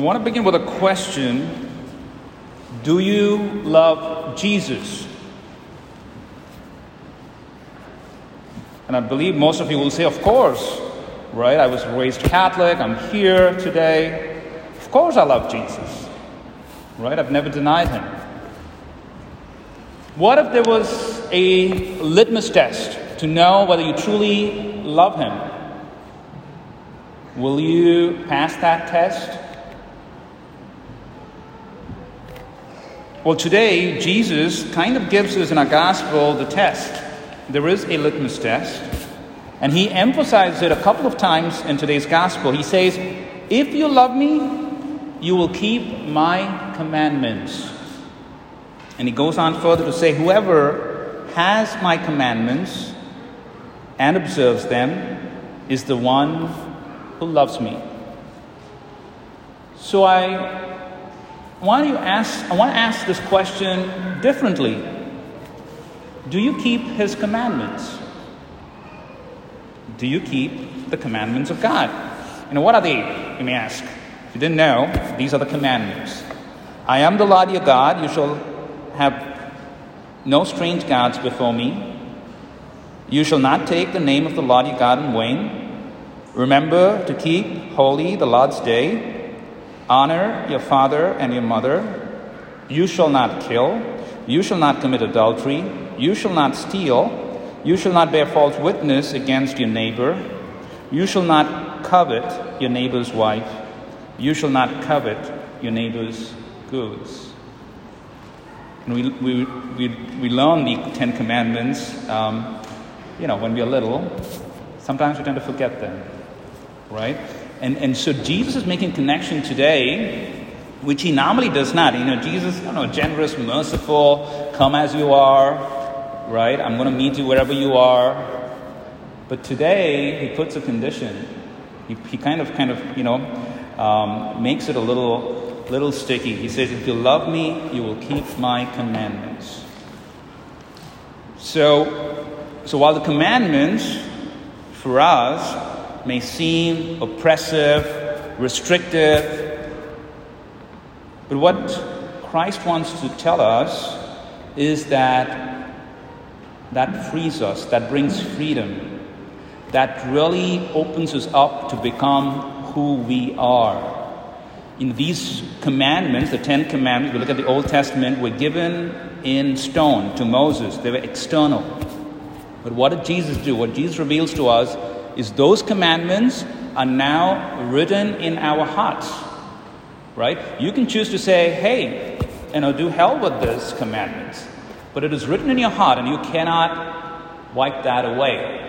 I want to begin with a question Do you love Jesus? And I believe most of you will say, Of course, right? I was raised Catholic, I'm here today. Of course, I love Jesus, right? I've never denied him. What if there was a litmus test to know whether you truly love him? Will you pass that test? Well, today, Jesus kind of gives us in our gospel the test. There is a litmus test, and he emphasizes it a couple of times in today's gospel. He says, If you love me, you will keep my commandments. And he goes on further to say, Whoever has my commandments and observes them is the one who loves me. So I want to ask I want to ask this question differently. Do you keep his commandments? Do you keep the commandments of God? And what are they? You may ask. If you didn't know, these are the commandments. I am the Lord your God. You shall have no strange gods before me. You shall not take the name of the Lord your God in vain. Remember to keep holy the Lord's day. Honor your father and your mother. You shall not kill. You shall not commit adultery. You shall not steal. You shall not bear false witness against your neighbor. You shall not covet your neighbor's wife. You shall not covet your neighbor's goods. And we, we, we, we learn the Ten Commandments, um, you know, when we're little. Sometimes we tend to forget them right? And, and so Jesus is making connection today, which he normally does not. You know, Jesus, you know, generous, merciful, come as you are, right? I'm going to meet you wherever you are. But today he puts a condition. He, he kind of, kind of, you know, um, makes it a little, little sticky. He says, "If you love me, you will keep my commandments." So, so while the commandments for us may seem oppressive, restrictive. But what Christ wants to tell us is that that frees us, that brings freedom, that really opens us up to become who we are. In these commandments, the Ten Commandments, we look at the Old Testament, were given in stone to Moses. They were external. But what did Jesus do? What Jesus reveals to us is those commandments are now written in our hearts. Right? You can choose to say, hey, you know, do hell with this commandments. But it is written in your heart and you cannot wipe that away.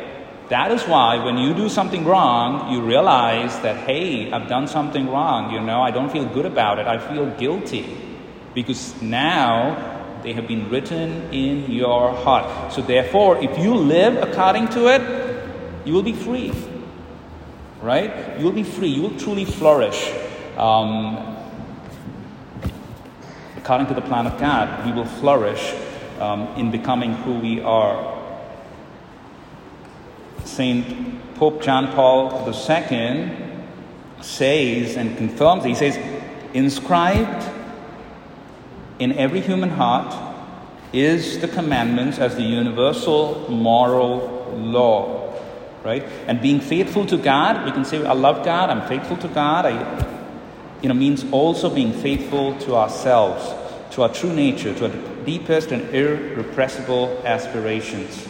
That is why when you do something wrong, you realize that, hey, I've done something wrong. You know, I don't feel good about it. I feel guilty. Because now they have been written in your heart. So, therefore, if you live according to it, you will be free. Right? You will be free. You will truly flourish. Um, according to the plan of God, we will flourish um, in becoming who we are. Saint Pope John Paul II says and confirms, he says, inscribed in every human heart is the commandments as the universal moral law right? And being faithful to God, we can say, I love God, I'm faithful to God. I, you know, means also being faithful to ourselves, to our true nature, to our deepest and irrepressible aspirations,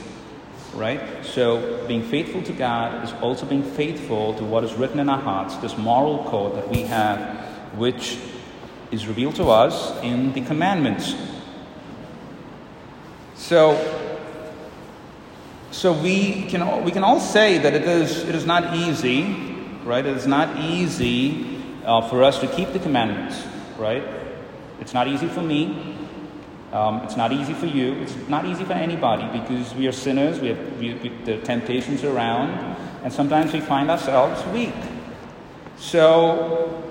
right? So, being faithful to God is also being faithful to what is written in our hearts, this moral code that we have, which is revealed to us in the commandments. So, so we can, we can all say that it is, it is not easy, right? It is not easy uh, for us to keep the commandments, right? It's not easy for me. Um, it's not easy for you. It's not easy for anybody because we are sinners. We have we, we, the temptations around, and sometimes we find ourselves weak. So,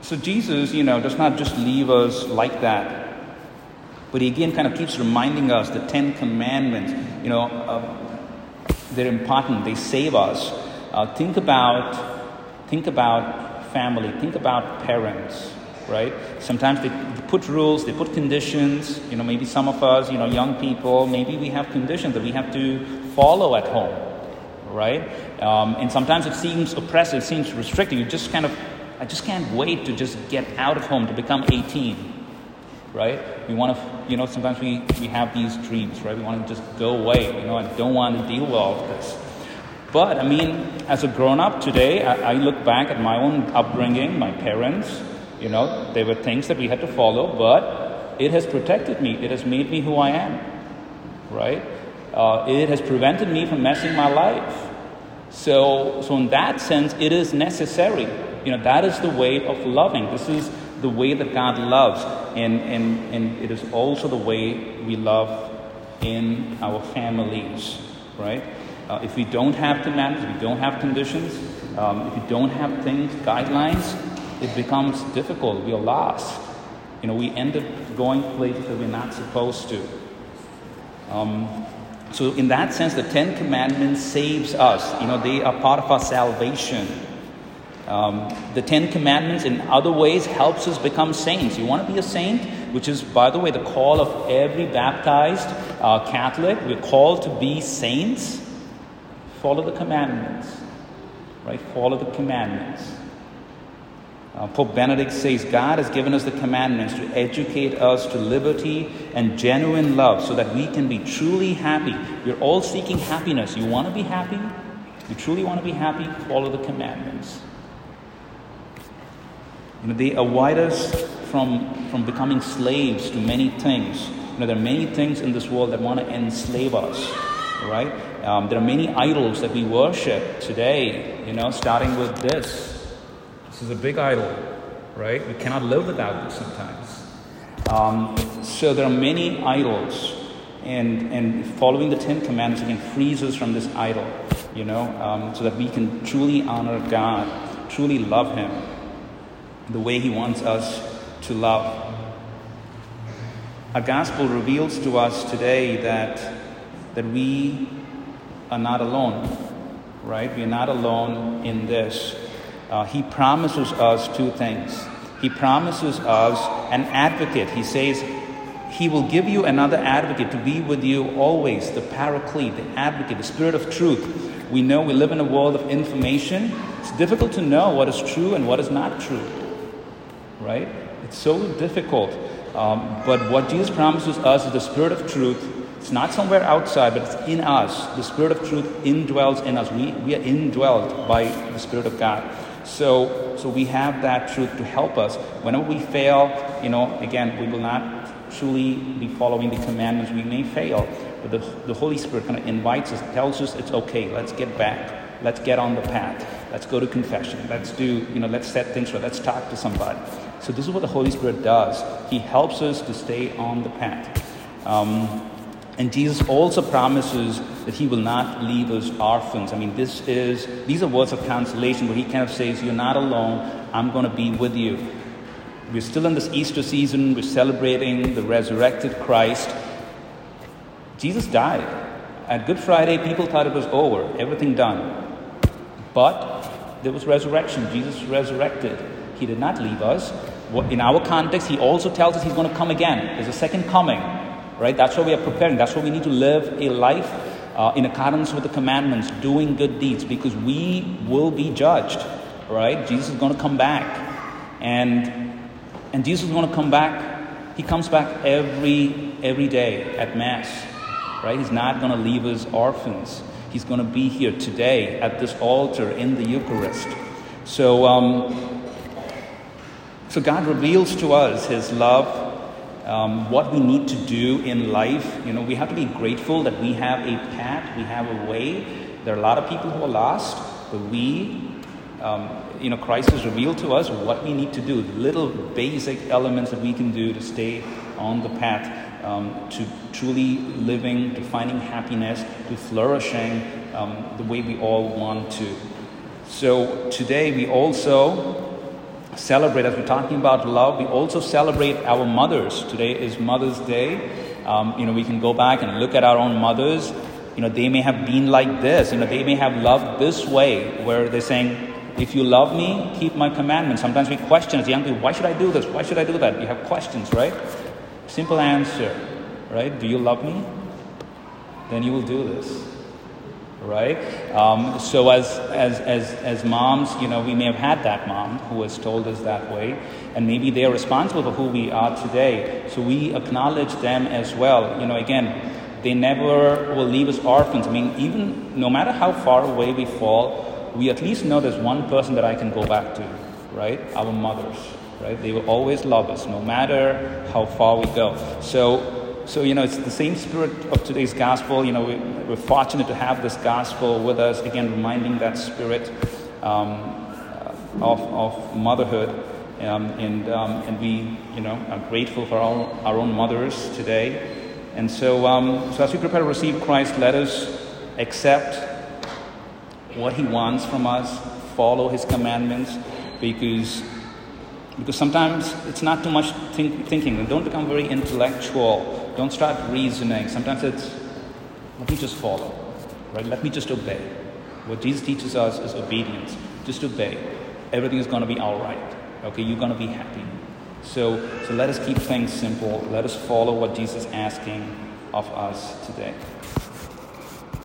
so Jesus, you know, does not just leave us like that. But he again kind of keeps reminding us the Ten Commandments, you know, uh, they're important, they save us. Uh, think about think about family, think about parents, right? Sometimes they put rules, they put conditions. You know, maybe some of us, you know, young people, maybe we have conditions that we have to follow at home, right? Um, and sometimes it seems oppressive, it seems restrictive. You just kind of, I just can't wait to just get out of home to become 18 right? We want to, you know, sometimes we, we have these dreams, right? We want to just go away, you know, I don't want to deal with all of this. But, I mean, as a grown up today, I, I look back at my own upbringing, my parents, you know, there were things that we had to follow, but it has protected me. It has made me who I am, right? Uh, it has prevented me from messing my life. So, so in that sense, it is necessary. You know, that is the way of loving. This is the way that God loves, and, and, and it is also the way we love in our families, right? Uh, if we don't have commandments, if we don't have conditions, um, if we don't have things, guidelines, it becomes difficult. We are lost. You know, we end up going places that we're not supposed to. Um, so, in that sense, the Ten Commandments saves us. You know, they are part of our salvation. Um, the Ten Commandments, in other ways, helps us become saints. You want to be a saint, which is, by the way, the call of every baptized uh, Catholic. We're called to be saints. Follow the commandments, right? Follow the commandments. Uh, Pope Benedict says God has given us the commandments to educate us to liberty and genuine love so that we can be truly happy. We're all seeking happiness. You want to be happy? You truly want to be happy? Follow the commandments. You know, they avoid us from, from becoming slaves to many things. You know, there are many things in this world that want to enslave us, right? Um, there are many idols that we worship today, you know, starting with this. This is a big idol, right? We cannot live without this sometimes. Um, so there are many idols, and, and following the Ten Commandments again frees us from this idol, you know, um, so that we can truly honor God, truly love Him the way He wants us to love. Our gospel reveals to us today that, that we are not alone, right? We are not alone in this. Uh, he promises us two things. He promises us an advocate. He says, He will give you another advocate to be with you always, the paraclete, the advocate, the spirit of truth. We know we live in a world of information. It's difficult to know what is true and what is not true right? It's so difficult. Um, but what Jesus promises us is the Spirit of truth. It's not somewhere outside, but it's in us. The Spirit of truth indwells in us. We, we are indwelled by the Spirit of God. So, so we have that truth to help us. Whenever we fail, you know, again, we will not truly be following the commandments. We may fail, but the, the Holy Spirit kind of invites us, tells us it's okay. Let's get back. Let's get on the path. Let's go to confession. Let's do, you know, let's set things right. Let's talk to somebody. So, this is what the Holy Spirit does. He helps us to stay on the path. Um, and Jesus also promises that he will not leave us orphans. I mean, this is these are words of consolation where he kind of says, You're not alone, I'm going to be with you. We're still in this Easter season, we're celebrating the resurrected Christ. Jesus died. At Good Friday, people thought it was over, everything done. But there was resurrection. Jesus resurrected. He did not leave us in our context, he also tells us he's going to come again. There's a second coming, right? That's why we are preparing. That's why we need to live a life uh, in accordance with the commandments, doing good deeds, because we will be judged, right? Jesus is going to come back, and and Jesus is going to come back. He comes back every every day at mass, right? He's not going to leave us orphans. He's going to be here today at this altar in the Eucharist. So. Um, so God reveals to us His love, um, what we need to do in life. You know, we have to be grateful that we have a path, we have a way. There are a lot of people who are lost, but we, um, you know, Christ has revealed to us what we need to do, little basic elements that we can do to stay on the path um, to truly living, to finding happiness, to flourishing um, the way we all want to. So today we also celebrate, as we're talking about love, we also celebrate our mothers. Today is Mother's Day. Um, you know, we can go back and look at our own mothers. You know, they may have been like this. You know, they may have loved this way, where they're saying, if you love me, keep my commandments. Sometimes we question as young people, why should I do this? Why should I do that? You have questions, right? Simple answer, right? Do you love me? Then you will do this right? Um, so as, as, as, as moms, you know, we may have had that mom who has told us that way, and maybe they are responsible for who we are today. So we acknowledge them as well. You know, again, they never will leave us orphans. I mean, even no matter how far away we fall, we at least know there's one person that I can go back to, right? Our mothers, right? They will always love us, no matter how far we go. So so, you know, it's the same spirit of today's gospel. You know, we, are fortunate to have this gospel with us, again, reminding that spirit um, of, of motherhood. Um, and, um, and we, you know, are grateful for all our own mothers today. And so, um, so as we prepare to receive Christ, let us accept what He wants from us, follow His commandments, because because sometimes it's not too much think, thinking. Don't become very intellectual don't start reasoning. Sometimes it's, let me just follow, right? Let me just obey. What Jesus teaches us is obedience. Just obey. Everything is going to be all right. Okay, you're going to be happy. So, so let us keep things simple. Let us follow what Jesus is asking of us today.